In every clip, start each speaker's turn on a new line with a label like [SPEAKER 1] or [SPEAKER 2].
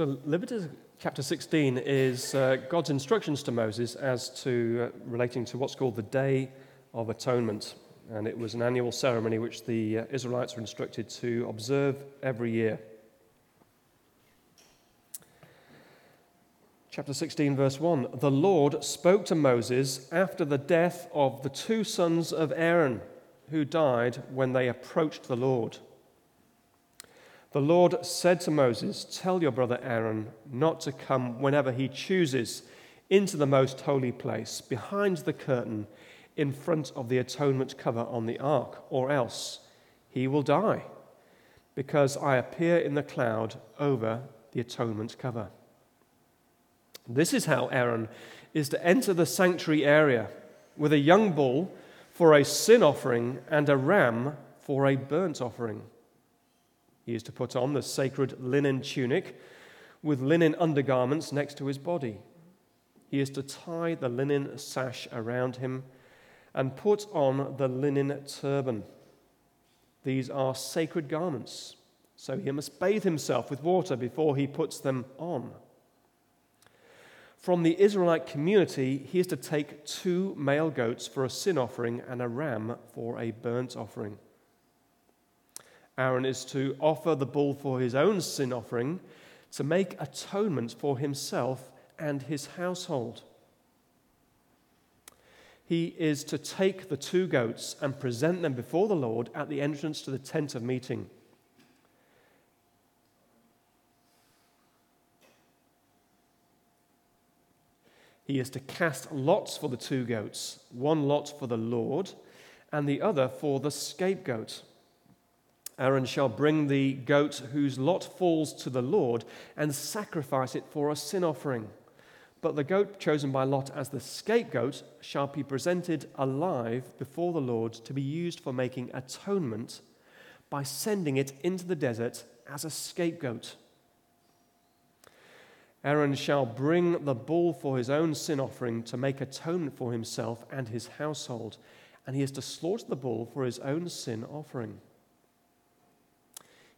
[SPEAKER 1] So, Leviticus chapter 16 is uh, God's instructions to Moses as to uh, relating to what's called the Day of Atonement. And it was an annual ceremony which the uh, Israelites were instructed to observe every year. Chapter 16, verse 1 The Lord spoke to Moses after the death of the two sons of Aaron who died when they approached the Lord. The Lord said to Moses, Tell your brother Aaron not to come whenever he chooses into the most holy place, behind the curtain, in front of the atonement cover on the ark, or else he will die, because I appear in the cloud over the atonement cover. This is how Aaron is to enter the sanctuary area with a young bull for a sin offering and a ram for a burnt offering. He is to put on the sacred linen tunic with linen undergarments next to his body. He is to tie the linen sash around him and put on the linen turban. These are sacred garments, so he must bathe himself with water before he puts them on. From the Israelite community, he is to take two male goats for a sin offering and a ram for a burnt offering. Aaron is to offer the bull for his own sin offering to make atonement for himself and his household. He is to take the two goats and present them before the Lord at the entrance to the tent of meeting. he is to cast lots for the two goats, one lot for the Lord, and the other for the scapegoat. Aaron shall bring the goat whose lot falls to the Lord and sacrifice it for a sin offering. But the goat chosen by Lot as the scapegoat shall be presented alive before the Lord to be used for making atonement by sending it into the desert as a scapegoat. Aaron shall bring the bull for his own sin offering to make atonement for himself and his household, and he is to slaughter the bull for his own sin offering.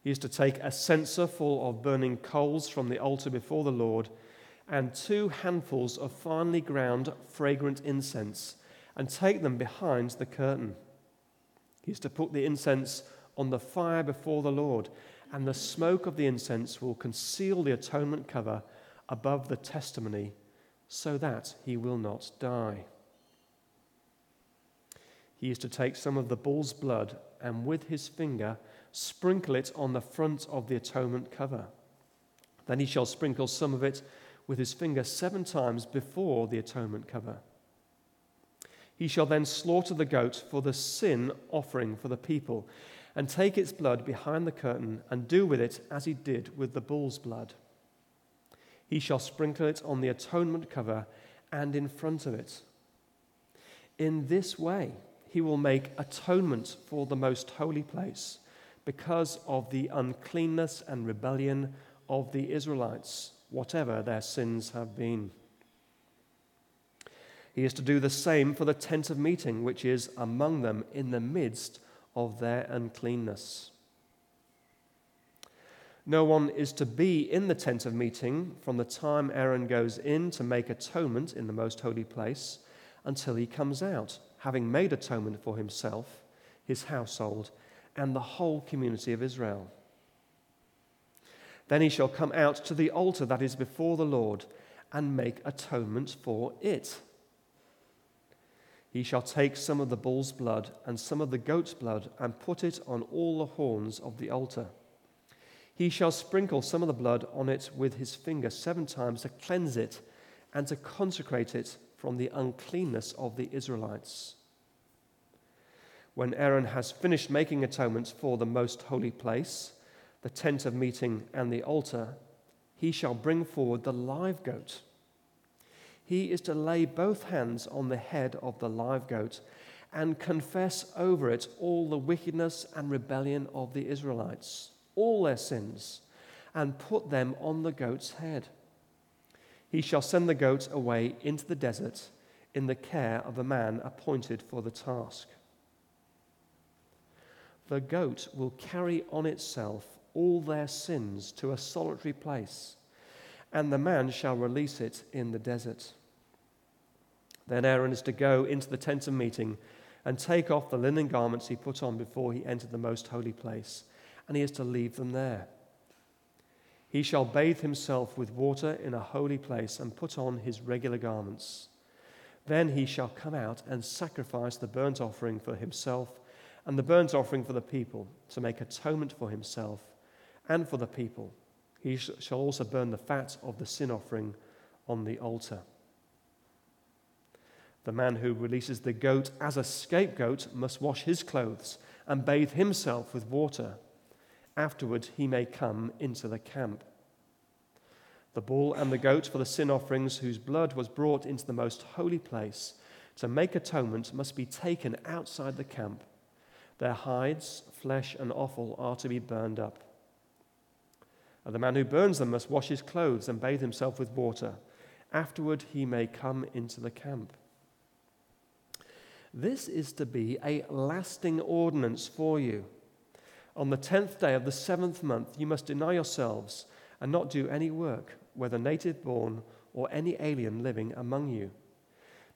[SPEAKER 1] He is to take a censer full of burning coals from the altar before the Lord, and two handfuls of finely ground fragrant incense, and take them behind the curtain. He is to put the incense on the fire before the Lord, and the smoke of the incense will conceal the atonement cover above the testimony so that he will not die. He is to take some of the bull's blood and with his finger sprinkle it on the front of the atonement cover. Then he shall sprinkle some of it with his finger seven times before the atonement cover. He shall then slaughter the goat for the sin offering for the people, and take its blood behind the curtain, and do with it as he did with the bull's blood he shall sprinkle it on the atonement cover and in front of it. In this way, he will make atonement for the most holy place because of the uncleanness and rebellion of the Israelites, whatever their sins have been. He is to do the same for the tent of meeting, which is among them in the midst of their uncleanness. No one is to be in the tent of meeting from the time Aaron goes in to make atonement in the most holy place until he comes out, having made atonement for himself, his household, and the whole community of Israel. Then he shall come out to the altar that is before the Lord and make atonement for it. He shall take some of the bull's blood and some of the goat's blood and put it on all the horns of the altar he shall sprinkle some of the blood on it with his finger seven times to cleanse it and to consecrate it from the uncleanness of the Israelites. When Aaron has finished making atonements for the most holy place, the tent of meeting, and the altar, he shall bring forward the live goat. He is to lay both hands on the head of the live goat and confess over it all the wickedness and rebellion of the Israelites all their sins and put them on the goat's head. He shall send the goat away into the desert in the care of a man appointed for the task. The goat will carry on itself all their sins to a solitary place, and the man shall release it in the desert. Then Aaron is to go into the tent of meeting and take off the linen garments he put on before he entered the most holy place, and he is to leave them there. He shall bathe himself with water in a holy place and put on his regular garments. Then he shall come out and sacrifice the burnt offering for himself and the burnt offering for the people to make atonement for himself and for the people. He shall also burn the fat of the sin offering on the altar. The man who releases the goat as a scapegoat must wash his clothes and bathe himself with water. Afterward, he may come into the camp. The bull and the goat for the sin offerings, whose blood was brought into the most holy place to make atonement, must be taken outside the camp. Their hides, flesh, and offal are to be burned up. And the man who burns them must wash his clothes and bathe himself with water. Afterward, he may come into the camp. This is to be a lasting ordinance for you. On the tenth day of the seventh month, you must deny yourselves and not do any work, whether native born or any alien living among you.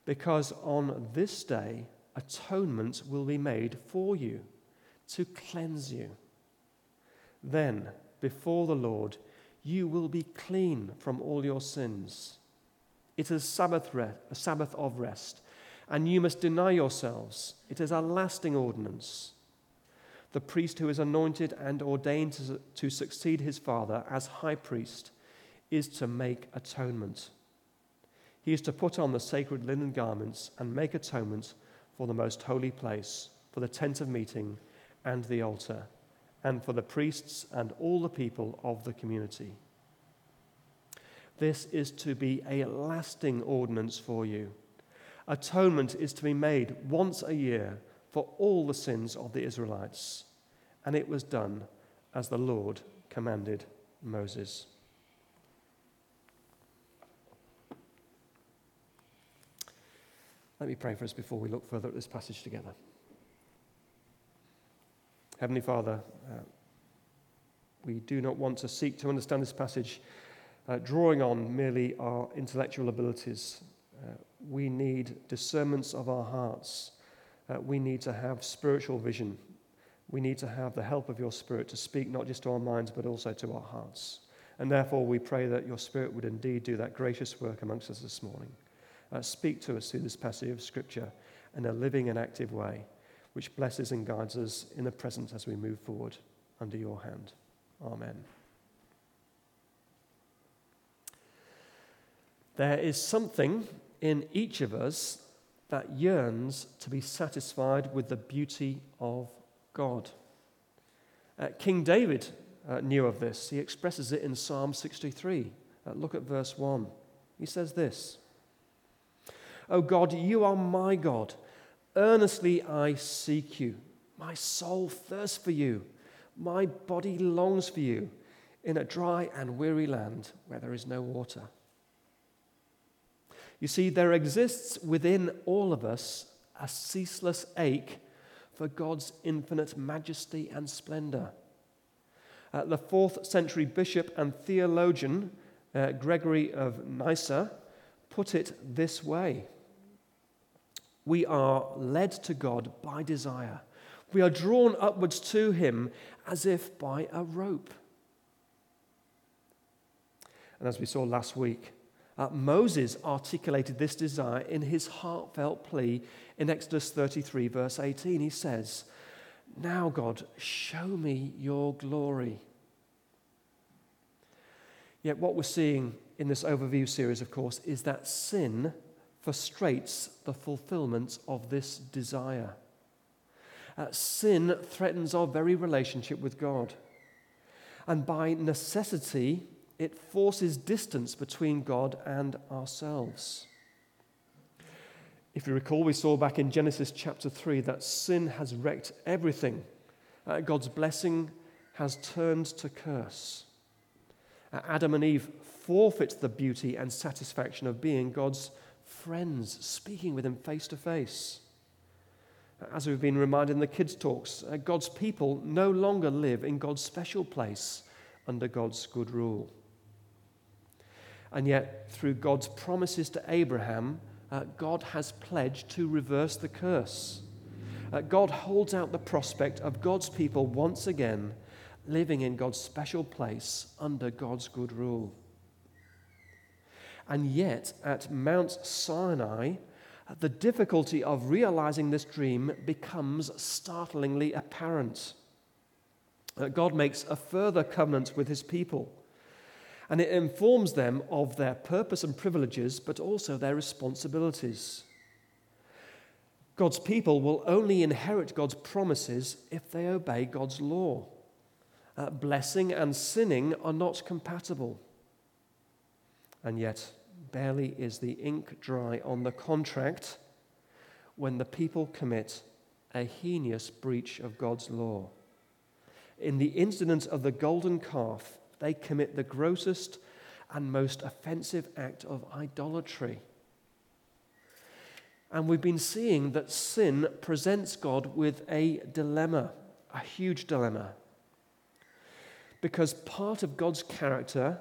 [SPEAKER 1] Because on this day, atonement will be made for you to cleanse you. Then, before the Lord, you will be clean from all your sins. It is Sabbath re- a Sabbath of rest, and you must deny yourselves. It is a lasting ordinance. The priest who is anointed and ordained to, to succeed his father as high priest is to make atonement. He is to put on the sacred linen garments and make atonement for the most holy place, for the tent of meeting and the altar and for the priests and all the people of the community. This is to be a lasting ordinance for you. Atonement is to be made once a year for all the sins of the Israelites, and it was done as the Lord commanded Moses. Let me pray for us before we look further at this passage together. Heavenly Father, uh, we do not want to seek to understand this passage uh, drawing on merely our intellectual abilities. Uh, we need discernments of our hearts. Uh, we need to have spiritual vision. We need to have the help of your Spirit to speak not just to our minds but also to our hearts. And therefore, we pray that your Spirit would indeed do that gracious work amongst us this morning. Uh, speak to us through this passage of Scripture in a living and active way which blesses and guides us in the present as we move forward under your hand. Amen. There is something in each of us that yearns to be satisfied with the beauty of God. Uh, King David uh, knew of this. He expresses it in Psalm 63. Uh, look at verse 1. He says this O God, you are my God. Earnestly I seek you. My soul thirsts for you. My body longs for you in a dry and weary land where there is no water. You see, there exists within all of us a ceaseless ache for God's infinite majesty and splendor. Uh, the fourth century bishop and theologian uh, Gregory of Nyssa put it this way we are led to God by desire. We are drawn upwards to Him as if by a rope. And as we saw last week, uh, Moses articulated this desire in his heartfelt plea in Exodus 33, verse 18. He says, Now, God, show me your glory. Yet, what we're seeing in this overview series, of course, is that sin frustrates the fulfillment of this desire. Uh, sin threatens our very relationship with God. And by necessity, it forces distance between God and ourselves. If you recall, we saw back in Genesis chapter 3 that sin has wrecked everything. Uh, God's blessing has turned to curse. Uh, Adam and Eve forfeit the beauty and satisfaction of being God's friends, speaking with Him face to face. As we've been reminded in the kids' talks, uh, God's people no longer live in God's special place under God's good rule. And yet, through God's promises to Abraham, uh, God has pledged to reverse the curse. Uh, God holds out the prospect of God's people once again living in God's special place under God's good rule. And yet, at Mount Sinai, the difficulty of realizing this dream becomes startlingly apparent. Uh, God makes a further covenant with his people, and it informs them of their purpose and privileges, but also their responsibilities. God's people will only inherit God's promises if they obey God's law. Uh, blessing and sinning are not compatible. And yet, barely is the ink dry on the contract when the people commit a heinous breach of God's law. In the incident of the golden calf, they commit the grossest and most offensive act of idolatry. And we've been seeing that sin presents God with a dilemma, a huge dilemma. Because part of God's character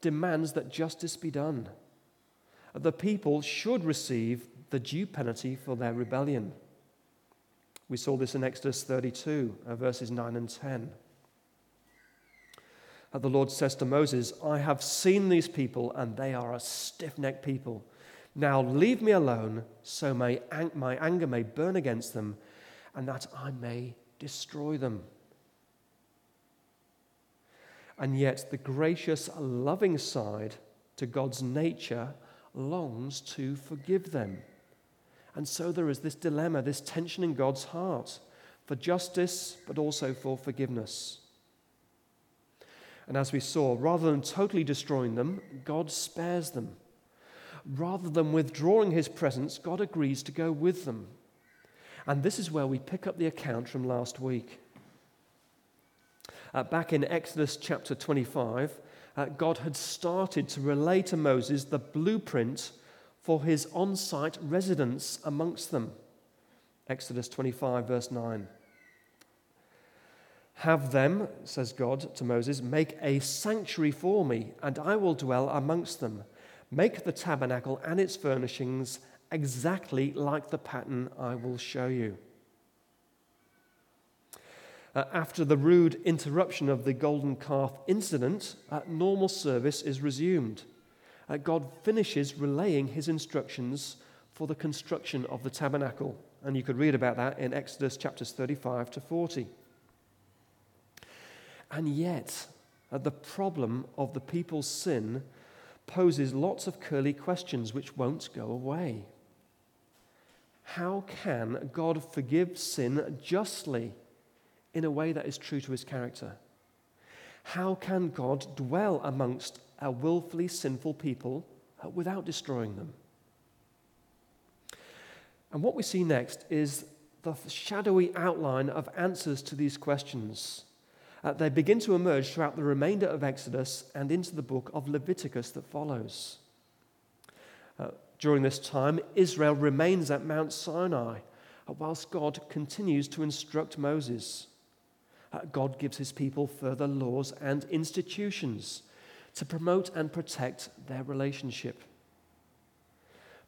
[SPEAKER 1] demands that justice be done. The people should receive the due penalty for their rebellion. We saw this in Exodus 32, uh, verses 9 and 10. Uh, the Lord says to Moses, I have seen these people, and they are a stiff necked people. Now leave me alone, so my, my anger may burn against them, and that I may destroy them. And yet, the gracious, loving side to God's nature longs to forgive them. And so there is this dilemma, this tension in God's heart for justice, but also for forgiveness. And as we saw, rather than totally destroying them, God spares them. Rather than withdrawing his presence, God agrees to go with them. And this is where we pick up the account from last week. Uh, back in Exodus chapter 25, uh, God had started to relay to Moses the blueprint for his on site residence amongst them. Exodus 25, verse 9. Have them, says God to Moses, make a sanctuary for me, and I will dwell amongst them. Make the tabernacle and its furnishings exactly like the pattern I will show you. Uh, after the rude interruption of the golden calf incident, uh, normal service is resumed. Uh, God finishes relaying his instructions for the construction of the tabernacle. And you could read about that in Exodus chapters 35 to 40. And yet, uh, the problem of the people's sin poses lots of curly questions which won't go away. How can God forgive sin justly in a way that is true to his character? How can God dwell amongst a willfully sinful people uh, without destroying them? And what we see next is the shadowy outline of answers to these questions uh, they begin to emerge throughout the remainder of Exodus and into the book of Leviticus that follows. Uh, during this time, Israel remains at Mount Sinai, uh, whilst God continues to instruct Moses. Uh, God gives his people further laws and institutions to promote and protect their relationship.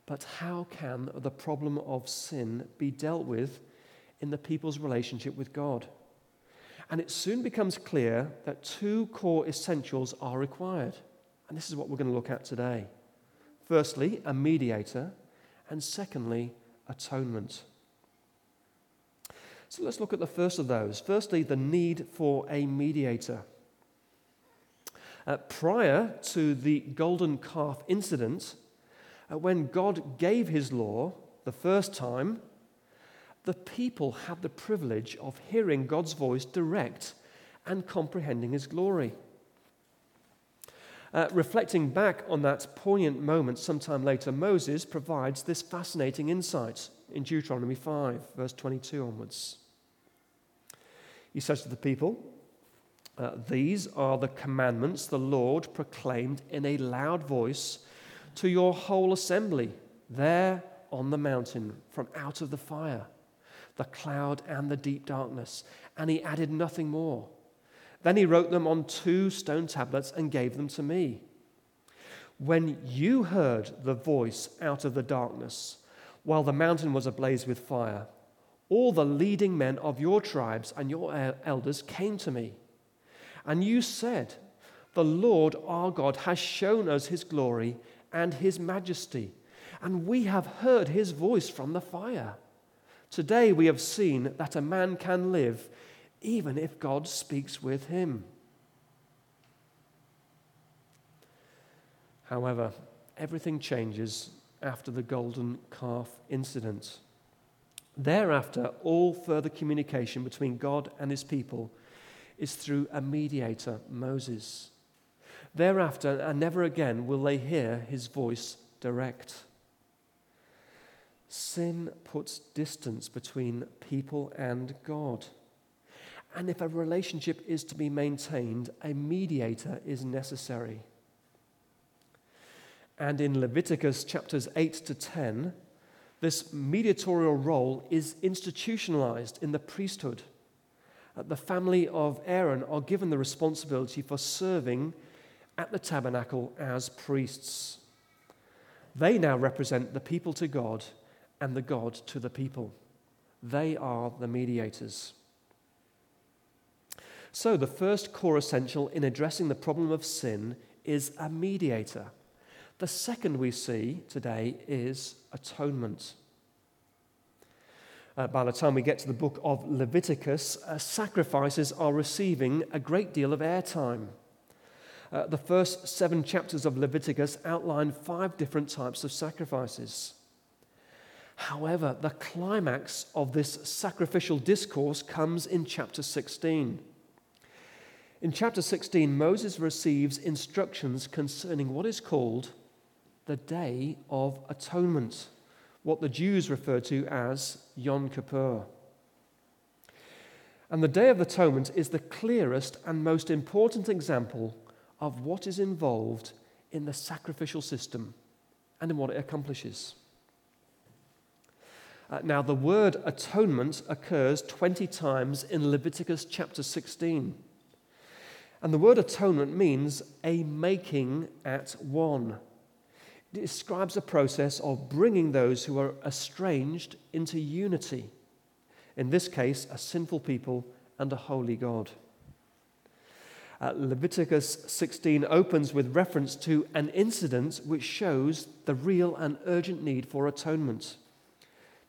[SPEAKER 1] But how can the problem of sin be dealt with in the people's relationship with God? And it soon becomes clear that two core essentials are required. And this is what we're going to look at today. Firstly, a mediator, and secondly, atonement. So let's look at the first of those. Firstly, the need for a mediator. Uh, prior to the golden calf incident, uh, when God gave his law the first time, the people had the privilege of hearing God's voice direct and comprehending his glory. Uh, reflecting back on that poignant moment sometime later, Moses provides this fascinating insight in Deuteronomy 5, verse 22 onwards. He says to the people, uh, These are the commandments the Lord proclaimed in a loud voice to your whole assembly there on the mountain from out of the fire the cloud and the deep darkness. And he added nothing more. Then he wrote them on two stone tablets and gave them to me. when you heard the voice out of the darkness, while the mountain was ablaze with fire, all the leading men of your tribes and your elders came to me. And you said, The Lord our God has shown us his glory and his majesty, and we have heard his voice from the fire. Today we have seen that a man can live even if God speaks with him. However, everything changes after the golden calf incident. Thereafter, all further communication between God and his people is through a mediator, Moses. Thereafter, and never again, will they hear his voice direct. Sin puts distance between people and God. And if a relationship is to be maintained, a mediator is necessary. And in Leviticus chapters 8 to 10, this mediatorial role is institutionalized in the priesthood. Uh, the family of Aaron are given the responsibility for serving at the tabernacle as priests. They now represent the people to God and the God to the people. They are the mediators. So, the first core essential in addressing the problem of sin is a mediator. The second we see today is atonement. Uh, by the time we get to the book of Leviticus, uh, sacrifices are receiving a great deal of airtime. Uh, the first seven chapters of Leviticus outline five different types of sacrifices. However, the climax of this sacrificial discourse comes in chapter 16. In chapter 16, Moses receives instructions concerning what is called the Day of Atonement, what the Jews refer to as Yom Kippur. And the Day of Atonement is the clearest and most important example of what is involved in the sacrificial system and in what it accomplishes. Uh, now, the word atonement occurs 20 times in Leviticus chapter 16. And the word atonement means a making at one describes a process of bringing those who are estranged into unity. In this case, a sinful people and a holy God. Uh, Leviticus 16 opens with reference to an incident which shows the real and urgent need for atonement.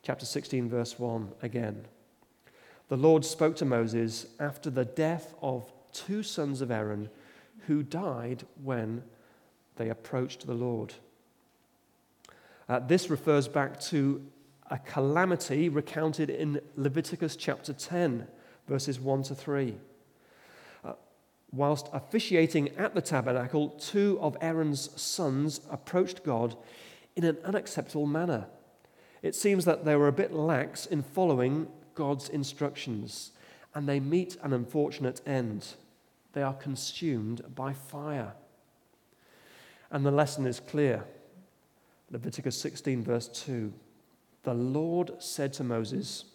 [SPEAKER 1] Chapter 16, verse 1 again. The Lord spoke to Moses after the death of two sons of Aaron who died when they approached the Lord. Uh, this refers back to a calamity recounted in Leviticus chapter 10, verses 1 to 3. Uh, whilst officiating at the tabernacle, two of Aaron's sons approached God in an unacceptable manner. It seems that they were a bit lax in following God's instructions, and they meet an unfortunate end. They are consumed by fire. And the lesson is clear. Leviticus 16, verse 2. The Lord said to Moses,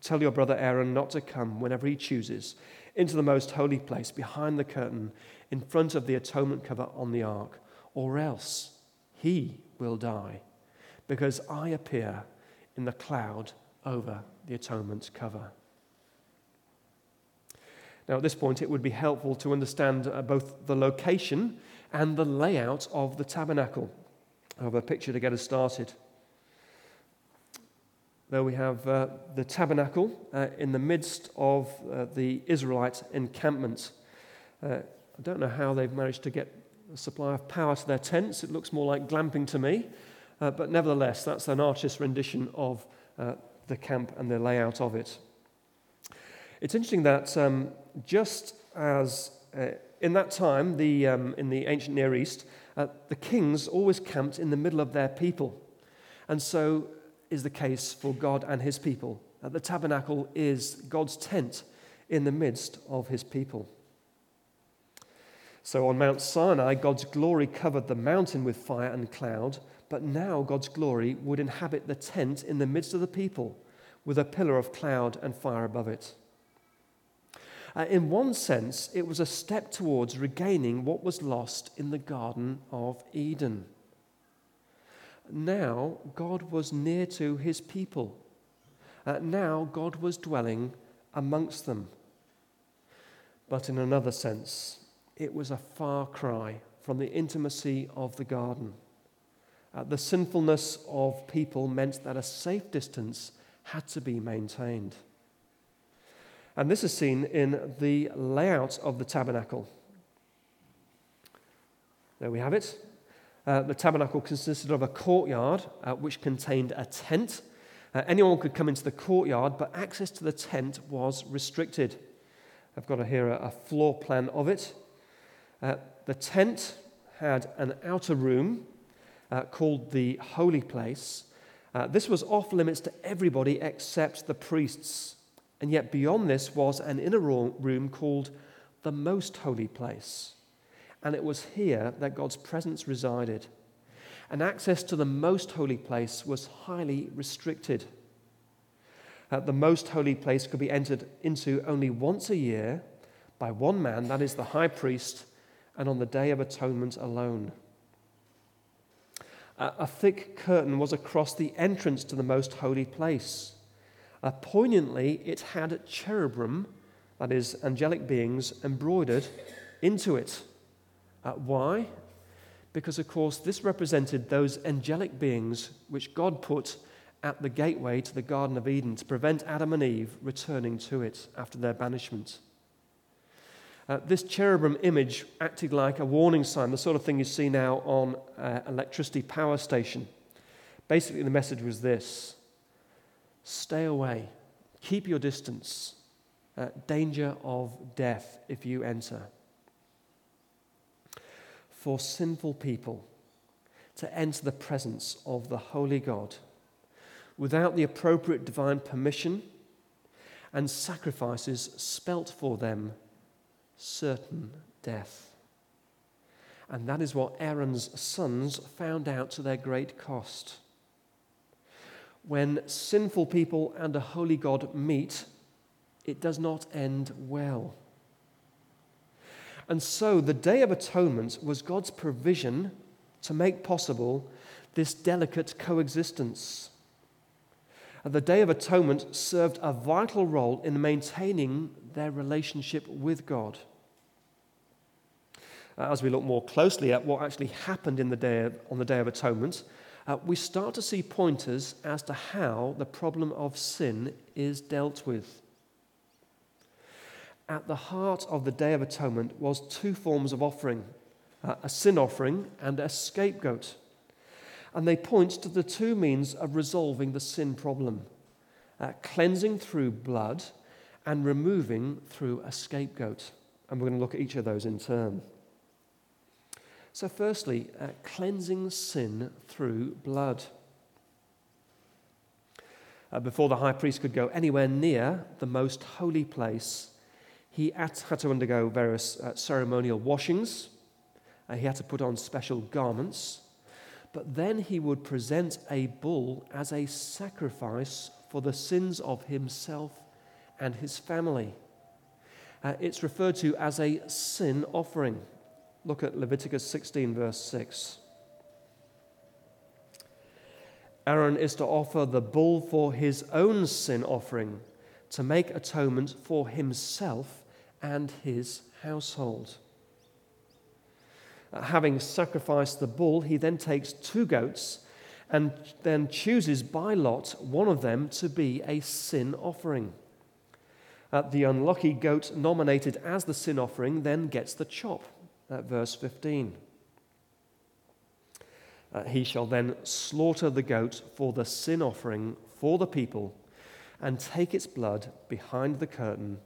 [SPEAKER 1] Tell your brother Aaron not to come whenever he chooses into the most holy place behind the curtain in front of the atonement cover on the ark, or else he will die, because I appear in the cloud over the atonement cover. Now, at this point, it would be helpful to understand uh, both the location and the layout of the tabernacle of a picture to get us started. There we have uh, the tabernacle uh, in the midst of uh, the Israelite encampment. Uh, I don't know how they've managed to get a supply of power to their tents. It looks more like glamping to me. Uh, but nevertheless, that's an artist's rendition of uh, the camp and the layout of it. It's interesting that um, just as in that time, the, um, in the ancient Near East, uh, the kings always camped in the middle of their people. And so is the case for God and his people. Uh, the tabernacle is God's tent in the midst of his people. So on Mount Sinai, God's glory covered the mountain with fire and cloud, but now God's glory would inhabit the tent in the midst of the people with a pillar of cloud and fire above it. Uh, in one sense, it was a step towards regaining what was lost in the Garden of Eden. Now, God was near to his people. Uh, now, God was dwelling amongst them. But in another sense, it was a far cry from the intimacy of the garden. Uh, the sinfulness of people meant that a safe distance had to be maintained. And this is seen in the layout of the tabernacle. There we have it. Uh, the tabernacle consisted of a courtyard uh, which contained a tent. Uh, anyone could come into the courtyard, but access to the tent was restricted. I've got here a, a floor plan of it. Uh, the tent had an outer room uh, called the Holy Place. Uh, this was off limits to everybody except the priests. And yet, beyond this was an inner room called the Most Holy Place. And it was here that God's presence resided. And access to the Most Holy Place was highly restricted. Uh, the Most Holy Place could be entered into only once a year by one man, that is the high priest, and on the Day of Atonement alone. Uh, a thick curtain was across the entrance to the Most Holy Place. Uh, poignantly, it had cherubim, that is, angelic beings, embroidered into it. Uh, why? Because, of course, this represented those angelic beings which God put at the gateway to the Garden of Eden to prevent Adam and Eve returning to it after their banishment. Uh, this cherubim image acted like a warning sign, the sort of thing you see now on uh, electricity power station. Basically, the message was this Stay away. Keep your distance. Uh, danger of death if you enter. For sinful people to enter the presence of the Holy God without the appropriate divine permission and sacrifices spelt for them certain death. And that is what Aaron's sons found out to their great cost when sinful people and a holy God meet, it does not end well. And so the Day of Atonement was God's provision to make possible this delicate coexistence. And the Day of Atonement served a vital role in maintaining their relationship with God. Uh, as we look more closely at what actually happened in the day of, on the Day of Atonement, uh, we start to see pointers as to how the problem of sin is dealt with. At the heart of the Day of Atonement was two forms of offering uh, a sin offering and a scapegoat. And they point to the two means of resolving the sin problem uh, cleansing through blood and removing through a scapegoat. And we're going to look at each of those in turn. So, firstly, uh, cleansing sin through blood. Uh, before the high priest could go anywhere near the most holy place, he had, had to undergo various uh, ceremonial washings. Uh, he had to put on special garments. But then he would present a bull as a sacrifice for the sins of himself and his family. Uh, it's referred to as a sin offering. Look at Leviticus 16, verse 6. Aaron is to offer the bull for his own sin offering to make atonement for himself and his household. Uh, having sacrificed the bull, he then takes two goats and then chooses by lot one of them to be a sin offering. Uh, the unlucky goat nominated as the sin offering then gets the chop at verse 15. Uh, he shall then slaughter the goat for the sin offering for the people and take its blood behind the curtain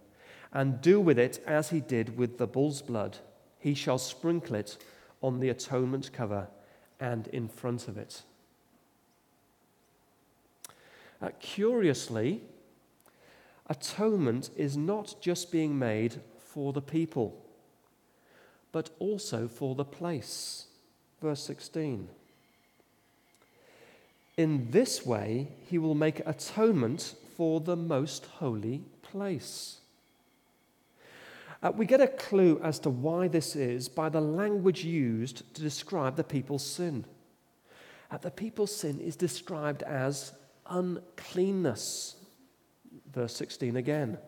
[SPEAKER 1] and do with it as he did with the bull's blood. He shall sprinkle it on the atonement cover and in front of it. Uh, curiously, atonement is not just being made for the people but also for the place. Verse 16. In this way, he will make atonement for the most holy place. Uh, we get a clue as to why this is by the language used to describe the people's sin. Uh, the people's sin is described as uncleanness. Verse 16 again.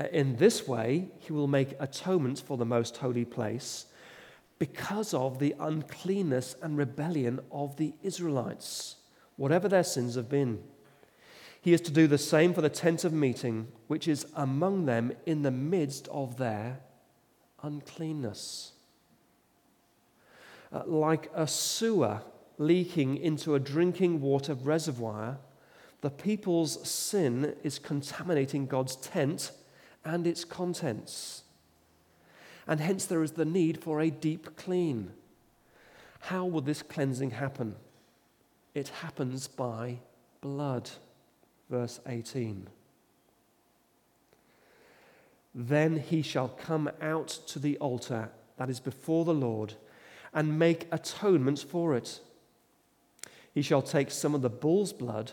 [SPEAKER 1] Uh, in this way, he will make atonement for the most holy place because of the uncleanness and rebellion of the Israelites, whatever their sins have been. He is to do the same for the tent of meeting, which is among them in the midst of their uncleanness. Uh, like a sewer leaking into a drinking water reservoir, the people's sin is contaminating God's tent and its contents. And hence there is the need for a deep clean. How will this cleansing happen? It happens by blood verse 18. Then he shall come out to the altar that is before the Lord and make atonement for it. He shall take some of the bull's blood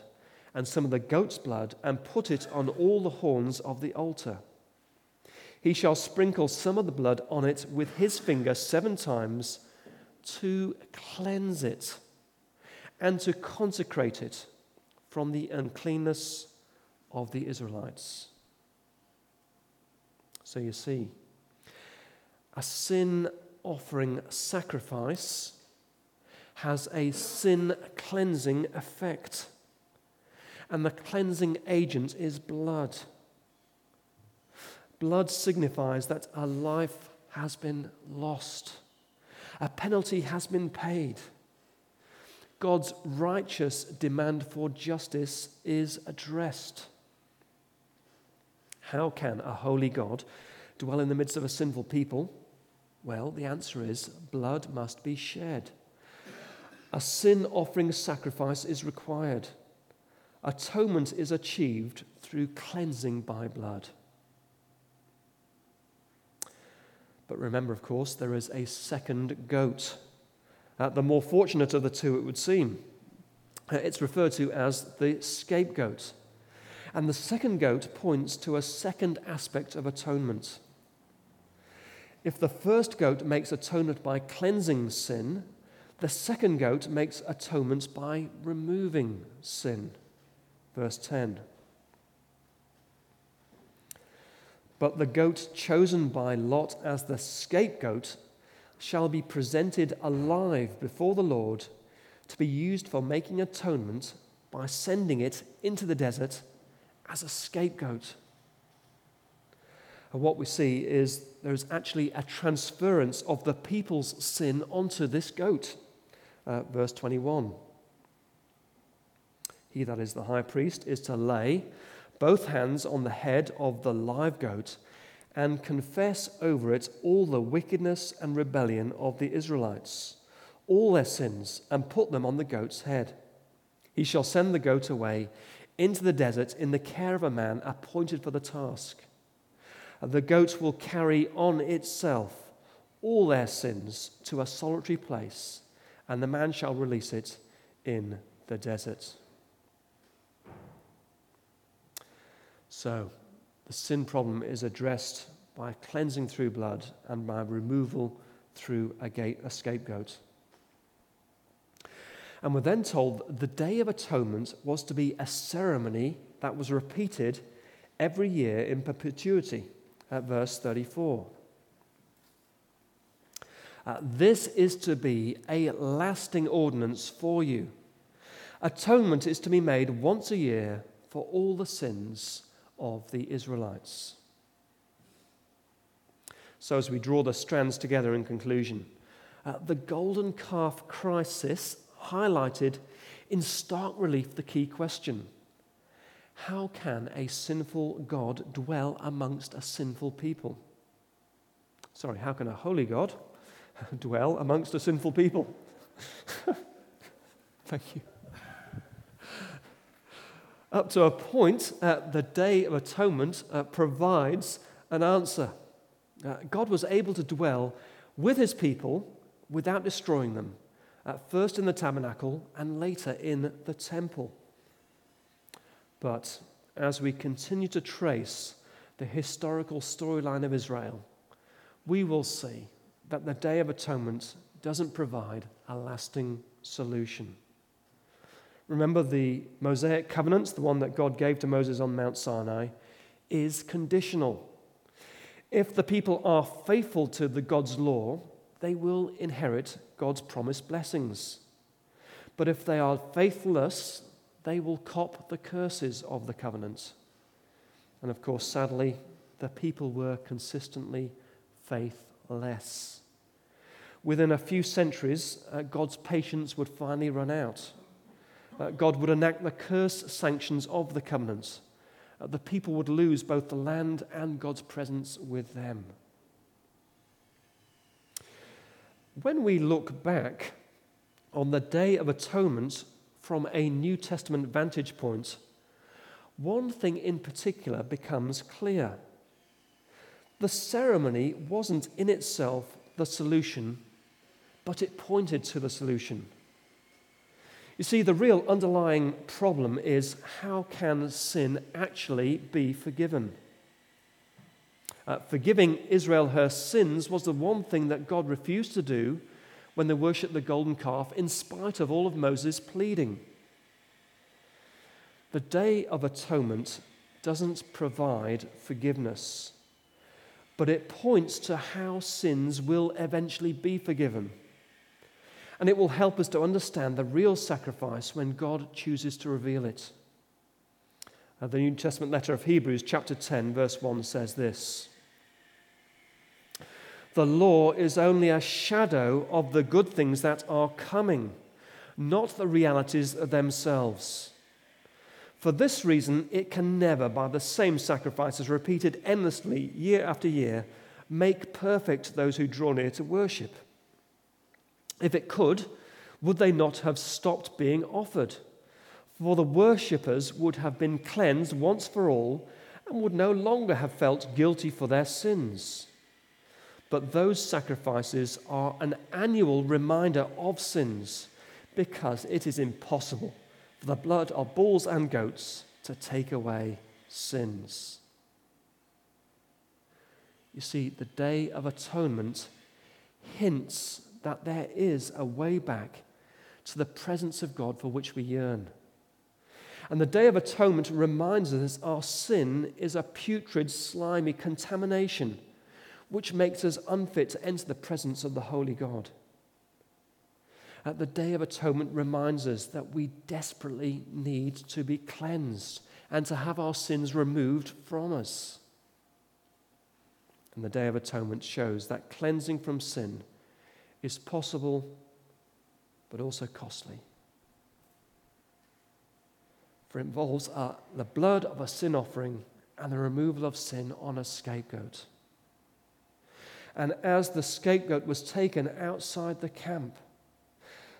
[SPEAKER 1] and some of the goat's blood and put it on all the horns of the altar. He shall sprinkle some of the blood on it with his finger seven times to cleanse it and to consecrate it from the uncleanness of the Israelites. So you see, a sin offering sacrifice has a sin cleansing effect. And the cleansing agent is blood. Blood signifies that a life has been lost, a penalty has been paid. God's righteous demand for justice is addressed. How can a holy God dwell in the midst of a sinful people? Well, the answer is blood must be shed. A sin offering sacrifice is required. Atonement is achieved through cleansing by blood. But remember, of course, there is a second goat uh, the more fortunate of the two, it would seem. Uh, it's referred to as the scapegoat. And the second goat points to a second aspect of atonement. If the first goat makes atonement by cleansing sin, the second goat makes atonement by removing sin. Verse 10. But the goat chosen by Lot as the scapegoat shall be presented alive before the Lord to be used for making atonement by sending it into the desert as a scapegoat. And what we see is there's actually a transference of the people's sin onto this goat. Uh, verse 21. He that is the high priest is to lay both hands on the head of the live goat and confess over it all the wickedness and rebellion of the Israelites, all their sins, and put them on the goat's head. He shall send the goat away into the desert in the care of a man appointed for the task. The goat will carry on itself all their sins to a solitary place, and the man shall release it in the desert. So, the sin problem is addressed by cleansing through blood and by removal through a, gate, a scapegoat. And we're then told the Day of Atonement was to be a ceremony that was repeated every year in perpetuity, at verse 34. Uh, this is to be a lasting ordinance for you. Atonement is to be made once a year for all the sins of the Israelites. So, as we draw the strands together in conclusion, uh, the golden calf crisis highlighted in stark relief the key question How can a sinful God dwell amongst a sinful people? Sorry, how can a holy God dwell amongst a sinful people? Thank you. Up to a point, uh, the Day of Atonement uh, provides an answer. Uh, God was able to dwell with his people without destroying them, at first in the tabernacle and later in the temple. But as we continue to trace the historical storyline of Israel, we will see that the Day of Atonement doesn't provide a lasting solution. Remember, the Mosaic covenants, the one that God gave to Moses on Mount Sinai, is conditional. If the people are faithful to the God's law, they will inherit God's promised blessings. But if they are faithless, they will cop the curses of the covenant. And of course, sadly, the people were consistently faithless. Within a few centuries, uh, God's patience would finally run out. Uh, God would enact the curse sanctions of the covenants. Uh, the people would lose both the land and God's presence with them. When we look back on the Day of Atonement from a New Testament vantage point, one thing in particular becomes clear. The ceremony wasn't in itself the solution, but it pointed to the solution. You see, the real underlying problem is how can sin actually be forgiven? Uh, forgiving Israel her sins was the one thing that God refused to do when they worshipped the golden calf, in spite of all of Moses' pleading. The Day of Atonement doesn't provide forgiveness, but it points to how sins will eventually be forgiven. And it will help us to understand the real sacrifice when God chooses to reveal it. Uh, the New Testament letter of Hebrews, chapter 10, verse 1 says this The law is only a shadow of the good things that are coming, not the realities themselves. For this reason, it can never, by the same sacrifices repeated endlessly year after year, make perfect those who draw near to worship. If it could, would they not have stopped being offered? For the worshippers would have been cleansed once for all and would no longer have felt guilty for their sins. But those sacrifices are an annual reminder of sins because it is impossible for the blood of bulls and goats to take away sins. You see, the Day of Atonement hints that there is a way back to the presence of God for which we yearn. And the Day of Atonement reminds us our sin is a putrid, slimy contamination which makes us unfit to enter the presence of the Holy God. At the Day of Atonement reminds us that we desperately need to be cleansed and to have our sins removed from us. And the Day of Atonement shows that cleansing from sin is possible but also costly. For it involves uh, the blood of a sin offering and the removal of sin on a scapegoat. And as the scapegoat was taken outside the camp,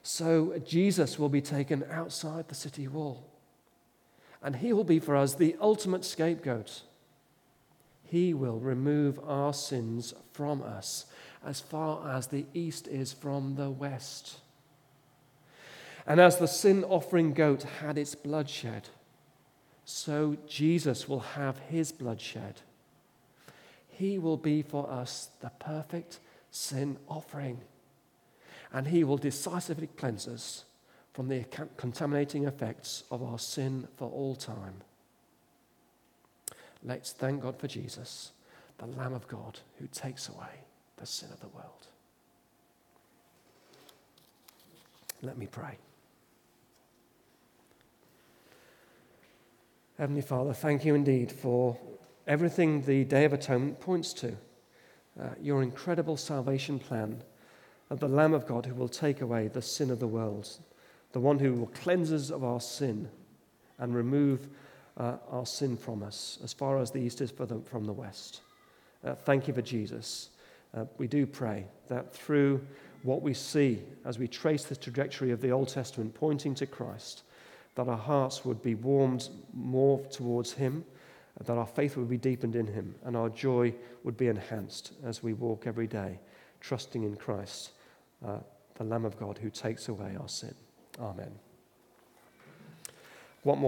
[SPEAKER 1] so Jesus will be taken outside the city wall. And he will be for us the ultimate scapegoat. He will remove our sins from us as far as the east is from the west. And as the sin offering goat had its blood shed, so Jesus will have his blood shed. He will be for us the perfect sin offering, and he will decisively cleanse us from the contaminating effects of our sin for all time. Let's thank God for Jesus, the Lamb of God who takes away the sin of the world. Let me pray. Heavenly Father, thank you indeed for everything the Day of Atonement points to. Uh, your incredible salvation plan of the Lamb of God who will take away the sin of the world, the one who will cleanse us of our sin and remove uh, our sin from us as far as the east is from the west. Uh, thank you for Jesus. Uh, we do pray that through what we see as we trace the trajectory of the Old Testament pointing to Christ, that our hearts would be warmed more towards Him, that our faith would be deepened in Him, and our joy would be enhanced as we walk every day, trusting in Christ, uh, the Lamb of God who takes away our sin. Amen. What more?